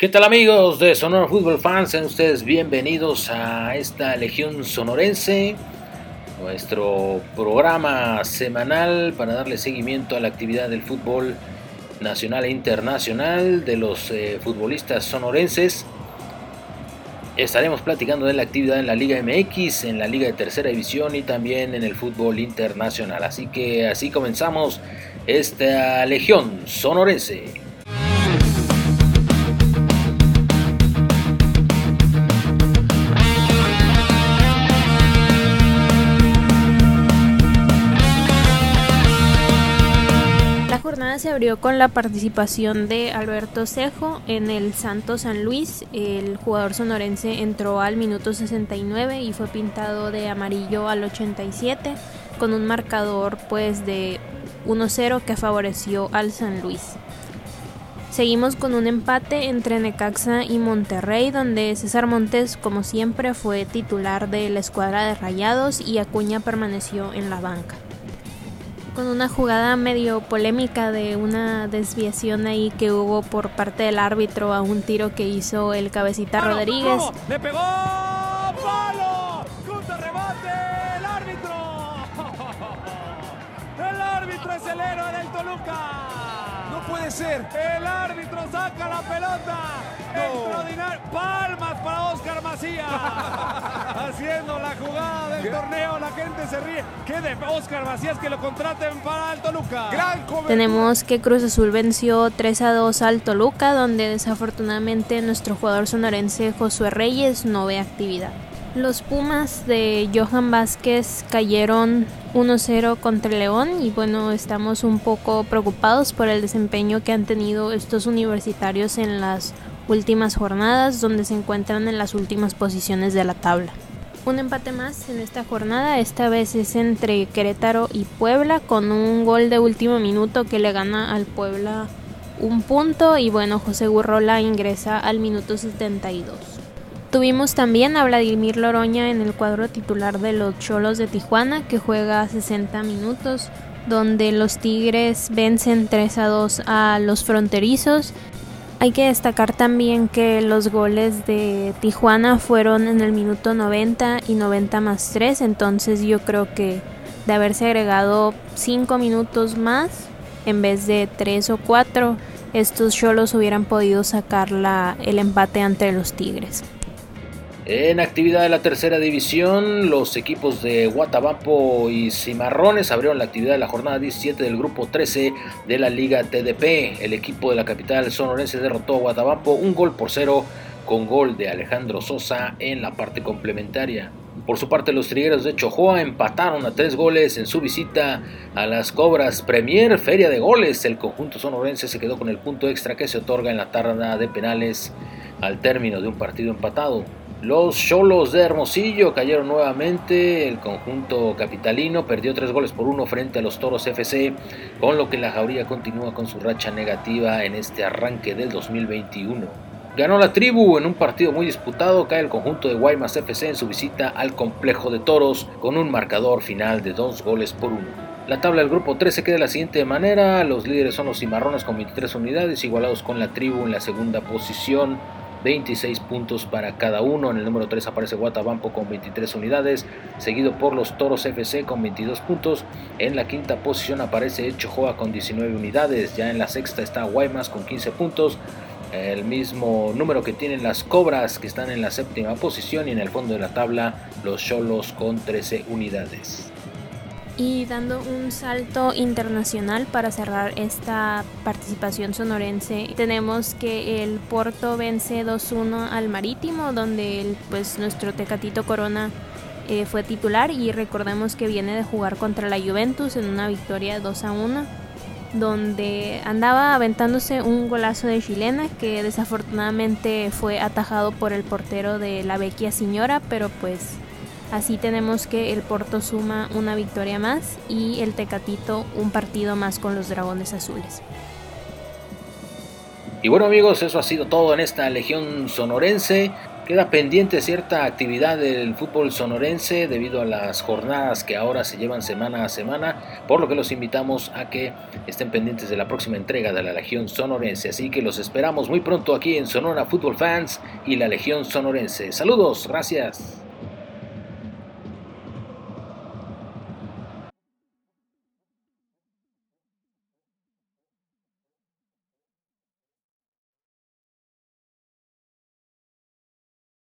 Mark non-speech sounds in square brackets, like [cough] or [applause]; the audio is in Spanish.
¿Qué tal amigos de Sonora Fútbol Fans? Sean ustedes bienvenidos a esta Legión Sonorense, nuestro programa semanal para darle seguimiento a la actividad del fútbol nacional e internacional de los eh, futbolistas sonorenses. Estaremos platicando de la actividad en la Liga MX, en la Liga de Tercera División y también en el fútbol internacional. Así que así comenzamos esta Legión Sonorense. Se abrió con la participación de Alberto Cejo en el Santo San Luis. El jugador sonorense entró al minuto 69 y fue pintado de amarillo al 87 con un marcador pues de 1-0 que favoreció al San Luis. Seguimos con un empate entre Necaxa y Monterrey, donde César Montes, como siempre, fue titular de la escuadra de Rayados y Acuña permaneció en la banca con una jugada medio polémica de una desviación ahí que hubo por parte del árbitro a un tiro que hizo el cabecita Rodríguez. ¡Le pegó! ¡Palo! ¡Junto remate! ¡El árbitro! [laughs] ¡El árbitro es el héroe del Toluca! puede ser. El árbitro saca la pelota. Extraordinario. Palmas para Oscar Macías. [laughs] Haciendo la jugada del torneo. La gente se ríe. ¿Qué de Oscar Macías que lo contraten para el Toluca? Tenemos que Cruz Azul venció 3 a 2 al Toluca, donde desafortunadamente nuestro jugador sonorense Josué Reyes no ve actividad. Los Pumas de Johan Vázquez cayeron 1-0 contra León y bueno, estamos un poco preocupados por el desempeño que han tenido estos universitarios en las últimas jornadas donde se encuentran en las últimas posiciones de la tabla. Un empate más en esta jornada, esta vez es entre Querétaro y Puebla con un gol de último minuto que le gana al Puebla un punto y bueno, José Gurrola ingresa al minuto 72. Tuvimos también a Vladimir Loroña en el cuadro titular de los Cholos de Tijuana, que juega 60 minutos, donde los Tigres vencen 3 a 2 a los fronterizos. Hay que destacar también que los goles de Tijuana fueron en el minuto 90 y 90 más 3, entonces yo creo que de haberse agregado 5 minutos más en vez de 3 o 4, estos Cholos hubieran podido sacar la, el empate ante los Tigres. En actividad de la tercera división, los equipos de Guatabampo y Cimarrones abrieron la actividad de la jornada 17 del grupo 13 de la Liga TDP. El equipo de la capital sonorense derrotó a Guatabampo un gol por cero con gol de Alejandro Sosa en la parte complementaria. Por su parte, los trigueros de Chojoa empataron a tres goles en su visita a las Cobras Premier Feria de Goles. El conjunto sonorense se quedó con el punto extra que se otorga en la tarda de penales al término de un partido empatado. Los Cholos de Hermosillo cayeron nuevamente. El conjunto capitalino perdió tres goles por uno frente a los Toros FC, con lo que la Jauría continúa con su racha negativa en este arranque del 2021. Ganó la tribu en un partido muy disputado. Cae el conjunto de Guaymas FC en su visita al complejo de toros con un marcador final de dos goles por uno. La tabla del grupo 13 queda de la siguiente manera. Los líderes son los cimarrones con 23 unidades, igualados con la tribu en la segunda posición 26 puntos para cada uno. En el número 3 aparece Guatabampo con 23 unidades, seguido por los Toros FC con 22 puntos. En la quinta posición aparece Chojoa con 19 unidades. Ya en la sexta está Guaymas con 15 puntos. El mismo número que tienen las Cobras que están en la séptima posición y en el fondo de la tabla los Cholos con 13 unidades. Y dando un salto internacional para cerrar esta participación sonorense, tenemos que el Porto vence 2-1 al Marítimo, donde el, pues nuestro Tecatito Corona eh, fue titular y recordemos que viene de jugar contra la Juventus en una victoria 2-1 donde andaba aventándose un golazo de chilena que desafortunadamente fue atajado por el portero de la Vecchia Señora, pero pues Así tenemos que el Porto suma una victoria más y el Tecatito un partido más con los Dragones Azules. Y bueno amigos, eso ha sido todo en esta Legión Sonorense. Queda pendiente cierta actividad del fútbol sonorense debido a las jornadas que ahora se llevan semana a semana, por lo que los invitamos a que estén pendientes de la próxima entrega de la Legión Sonorense. Así que los esperamos muy pronto aquí en Sonora Fútbol Fans y la Legión Sonorense. Saludos, gracias.